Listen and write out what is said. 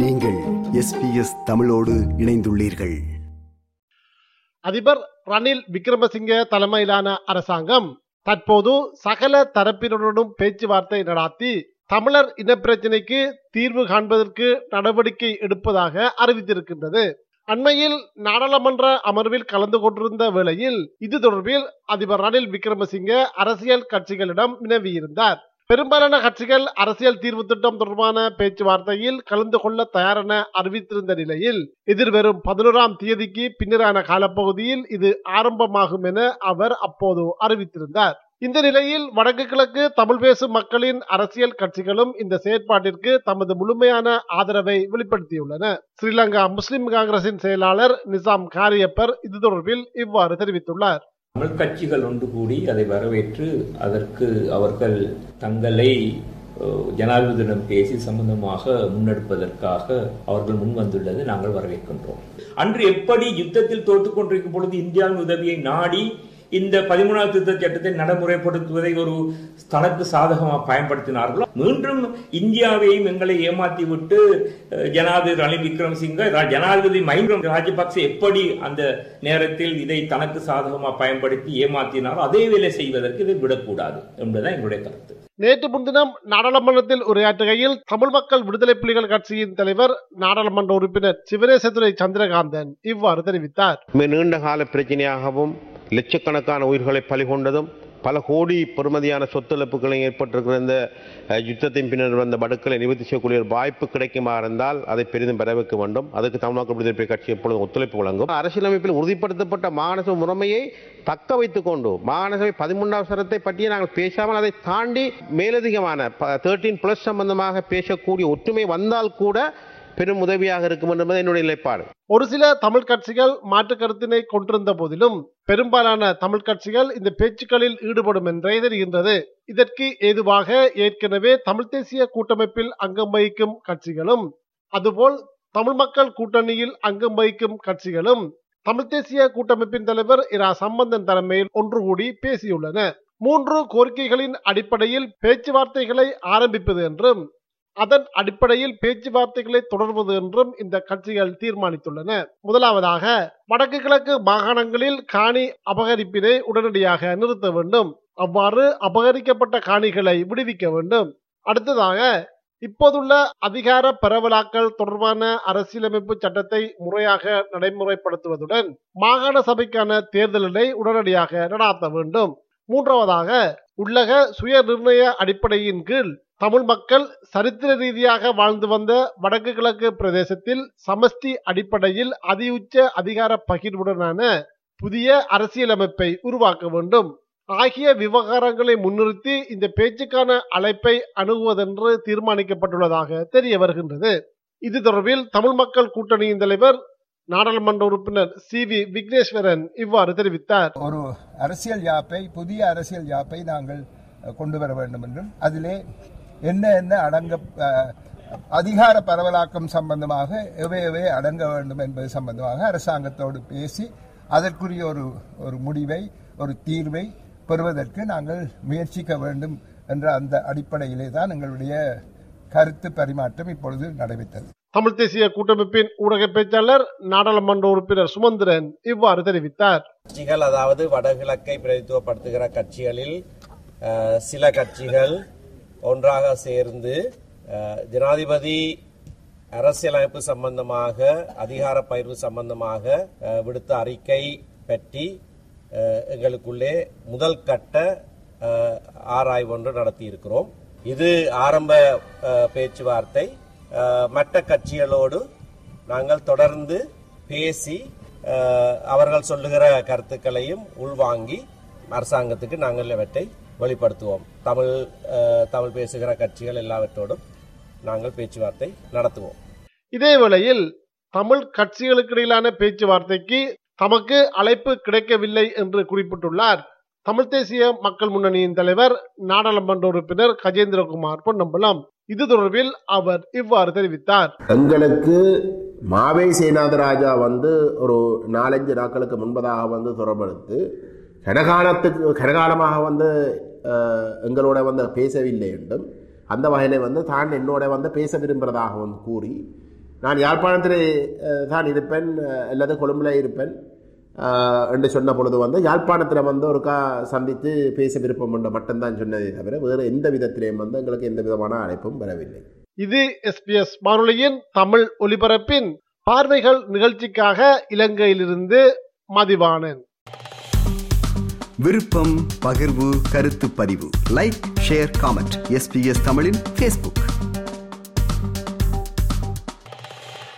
நீங்கள் எஸ்பிஎஸ் தமிழோடு இணைந்துள்ளீர்கள். அதிபர் ரணில் விக்ரமசிங்க தலைமையிலான அரசாங்கம் தற்போது சகல தரப்பினருடனும் பேச்சுவார்த்தை நடாத்தி தமிழர் இனப்பிரச்சினைக்கு தீர்வு காண்பதற்கு நடவடிக்கை எடுப்பதாக அறிவித்திருக்கின்றது. அண்மையில் நாடாளுமன்ற அமர்வில் கலந்து கொண்டிருந்த வேளையில் இது தொடர்பில் அதிபர் ரணில் விக்ரமசிங்க அரசியல் கட்சிகளிடம் வினவியிருந்தார். பெரும்பாலான கட்சிகள் அரசியல் தீர்வு திட்டம் தொடர்பான பேச்சுவார்த்தையில் கலந்து கொள்ள தயாரென அறிவித்திருந்த நிலையில் எதிர்வரும் பதினோராம் தேதிக்கு பின்னரான காலப்பகுதியில் இது ஆரம்பமாகும் என அவர் அப்போது அறிவித்திருந்தார். இந்த நிலையில் வடக்கு கிழக்கு தமிழ் பேசும் மக்களின் அரசியல் கட்சிகளும் இந்த செயற்பாட்டிற்கு தமது முழுமையான ஆதரவை வெளிப்படுத்தியுள்ளன. ஸ்ரீலங்கா முஸ்லிம் காங்கிரசின் செயலாளர் நிசாம் காரியப்பர் இது தொடர்பில் இவ்வாறு தெரிவித்துள்ளார். தமிழ் கட்சிகள் ஒன்று கூடி அதை வரவேற்று அதற்கு அவர்கள் தங்களை அஹ், ஜனாதிபதியிடம் பேசி சம்பந்தமாக முன்னெடுப்பதற்காக அவர்கள் முன் வந்துள்ளதை நாங்கள் வரவேற்கின்றோம். அன்று எப்படி யுத்தத்தில் தோற்றுக் கொண்டிருக்கும் பொழுது இந்தியாவின் உதவியை நாடி இந்த பதிமூணாவது திருத்த சட்டத்தை நடைமுறைப்படுத்துவதை ஒரு தனக்கு சாதகமாக பயன்படுத்தினார்களோ? மீண்டும் இந்தியாவையும் எங்களை ஏமாத்தி விட்டு ஜனாதிபதி ரணில் விக்ரமசிங்க ஜனாதிபதி மஹிந்திர ராஜபக்சே எப்படி அந்த நேரத்தில் இதை தனக்கு சாதகமாக பயன்படுத்தி ஏமாத்தினாரோ அதே வேலை செய்வதற்கு இதை விடக்கூடாது என்பதுதான் எங்களுடைய கருத்து. நேற்று முன்தினம் நாடாளுமன்றத்தில் உரையாற்றுகையில் தமிழ் மக்கள் விடுதலை புலிகள் கட்சியின் தலைவர் நாடாளுமன்ற உறுப்பினர் சிவனேசதுரை சந்திரகாந்தன் இவ்வாறு தெரிவித்தார். நீண்ட கால பிரச்சனையாகவும் லட்சக்கணக்கான உயிர்களை பலி கொண்டதும் பல கோடி பெறுமதியான சொத்துழப்புகளையும் ஏற்பட்டிருக்கிற இந்த யுத்தத்தின் பின்னர் வந்த படுக்களை நிவர்த்தி செய்யக்கூடிய ஒரு வாய்ப்பு கிடைக்குமா இருந்தால் அதை பெரிதும் வரவேற்க வேண்டும். அதுக்கு தமிழ்நாடு விடுதலை கட்சி எப்பொழுதும் ஒத்துழைப்பு வழங்கும். அரசியலமைப்பில் உறுதிப்படுத்தப்பட்ட மாகாண முறைமையை தக்க வைத்துக் கொண்டு மாநகரை பதிமூன்றாம் சரத்தை பற்றி நாங்கள் பேசாமல் அதை தாண்டி மேலதிகமான தேர்ட்டீன் பிளஸ் சம்பந்தமாக பேசக்கூடிய ஒற்றுமை வந்தால் கூட பெரும் உதவியாக இருக்கும் என்பது என்னுடைய நிலைப்பாடு. ஒரு சில தமிழ் கட்சிகள் மாற்று கருத்தினை கொண்டிருந்த போதிலும் பெரும்பாலான தமிழ் கட்சிகள் இந்த பேச்சுக்களில் ஈடுபடும் என்றே தெரிகின்றது. இதற்கு ஏதுவாக ஏற்கனவே தமிழ் தேசிய கூட்டமைப்பில் அங்கம் வகிக்கும் கட்சிகளும் அதுபோல் தமிழ் மக்கள் கூட்டணியில் அங்கம் வகிக்கும் கட்சிகளும் தமிழ் தேசிய கூட்டமைப்பின் தலைவர் இரா. சம்பந்தன் தலைமையில் ஒன்று கூடி பேசியுள்ளன. மூன்று கோரிக்கைகளின் அடிப்படையில் பேச்சுவார்த்தைகளை ஆரம்பிப்பது என்றும் அதன் அடிப்படையில் பேச்சுவார்த்தைகளை தொடர்வது என்றும் இந்த கட்சிகள் தீர்மானித்துள்ளன. முதலாவதாக வடக்கு கிழக்கு மாகாணங்களில் காணி அபகரிப்பினை உடனடியாக நிறுத்த வேண்டும். அவ்வாறு அபகரிக்கப்பட்ட காணிகளை விடுவிக்க வேண்டும். அடுத்ததாக இப்போதுள்ள அதிகார பரவலாக்கல் தொடர்பான அரசியலமைப்பு சட்டத்தை முறையாக நடைமுறைப்படுத்துவதுடன் மாகாண சபைக்கான தேர்தலினை உடனடியாக நடாத்த வேண்டும். மூன்றாவதாக உள்ளக சுய நிர்ணய அடிப்படையின் கீழ் தமிழ் மக்கள் சரித்திர ரீதியாக வாழ்ந்து வந்த வடக்கு கிழக்கு பிரதேசத்தில் சமஷ்டி அடிப்படையில் அதியுச்ச அதிகார பகிர்வுடனான புதிய அரசியலமைப்பை உருவாக்க வேண்டும். ஆகிய விவகாரங்களை முன்னிறுத்தி இந்த பேச்சுக்கான அழைப்பை அணுகுவதென்று தீர்மானிக்கப்பட்டுள்ளதாக தெரிய வருகின்றது. இது தொடர்பில் தமிழ் மக்கள் கூட்டணியின் தலைவர் நாடாளுமன்ற உறுப்பினர் சி வி விக்னேஸ்வரன் இவ்வாறு தெரிவித்தார். ஒரு அரசியல் யாப்பை புதிய அரசியல் யாப்பை நாங்கள் கொண்டு வர வேண்டும் என்றும் அதிலே என்ன என்ன அடங்க அதிகார பரவலாக்கம் சம்பந்தமாக எவை எவை அடங்க வேண்டும் என்பது சம்பந்தமாக அரசாங்கத்தோடு பேசி அதற்குரிய ஒரு ஒரு முடிவை ஒரு தீர்வை பெறுவதற்கு நாங்கள் முயற்சிக்க வேண்டும் என்ற அந்த அடிப்படையிலே தான் எங்களுடைய கருத்து பரிமாற்றம் இப்பொழுது நடைபெற்றது. தமிழ் தேசிய கூட்டமைப்பின் ஊடக பேச்சாளர் நாடாளுமன்ற உறுப்பினர் சுமந்திரன் இவ்வாறு தெரிவித்தார். கட்சிகள் அதாவது வடகிழக்கை பிரதித்துவப்படுத்துகிற கட்சிகளில் சில கட்சிகள் ஒன்றாக சேர்ந்து ஜனாதிபதி அரசியலமைப்பு சம்பந்தமாக அதிகார பயிர்வு சம்பந்தமாக விடுத்த அறிக்கை பற்றி எங்களுக்குள்ளே முதல் கட்ட ஆராய்வு ஒன்று நடத்தியிருக்கிறோம். இது ஆரம்ப பேச்சுவார்த்தை. மற்ற கட்சிகளோடு நாங்கள் தொடர்ந்து பேசி அவர்கள் சொல்லுகிற கருத்துக்களையும் உள்வாங்கி அரசாங்கத்துக்கு நாங்கள் இவற்றை வெளிப்படுத்துவோம். தமிழ் தமிழ் பேசுகிற கட்சிகள் எல்லாவற்றோடும் நாங்கள் பேச்சுவார்த்தை நடத்துவோம். இதே வேளையில் தமிழ் கட்சிகளுக்கு இடையிலான பேச்சுவார்த்தைக்கு தமக்கு அழைப்பு கிடைக்கவில்லை என்று குறிப்பிட்டுள்ளார் தமிழ் தேசிய மக்கள் முன்னணியின் தலைவர் நாடாளுமன்ற உறுப்பினர் கஜேந்திரகுமார் பொன்னம்பலம். இது தொடர்பில் அவர் இவ்வாறு தெரிவித்தார். எங்களுக்கு மாவை சேனாதராஜா வந்து ஒரு நாலஞ்சு நாட்களுக்கு முன்பதாக வந்து தொடர்பெடுத்து கனகாலத்துக்கு கனகாலமாக வந்து எங்களோட வந்து பேசவில்லை என்றும் அந்த வகையில் வந்து தான் என்னோட வந்து பேச விரும்புகிறதாகவும் கூறி நான் யாழ்ப்பாணத்திலே தான் இருப்பேன் அல்லது கொழும்புல இருப்பேன். என்று சொன்ன பொழுது வந்து யாழ்ப்பாணத்தில் வந்து ஒருக்கா சந்தித்து பேச விருப்பம் என்ற மட்டும்தான் சொன்னதே தவிர வேறு எந்த விதத்திலேயும் வந்து எங்களுக்கு எந்த விதமான அழைப்பும் வரவில்லை. இது எஸ்பிஎஸ் வானொலியின் தமிழ் ஒலிபரப்பின் பார்வைகள் நிகழ்ச்சிக்காக இலங்கையிலிருந்து மதிவாணன் விருப்பம் பகிர்வு கருத்து பதிவு. லைக் ஷேர் காமெண்ட் எஸ்பிஎஸ் தமிழின் ஃபேஸ்புக்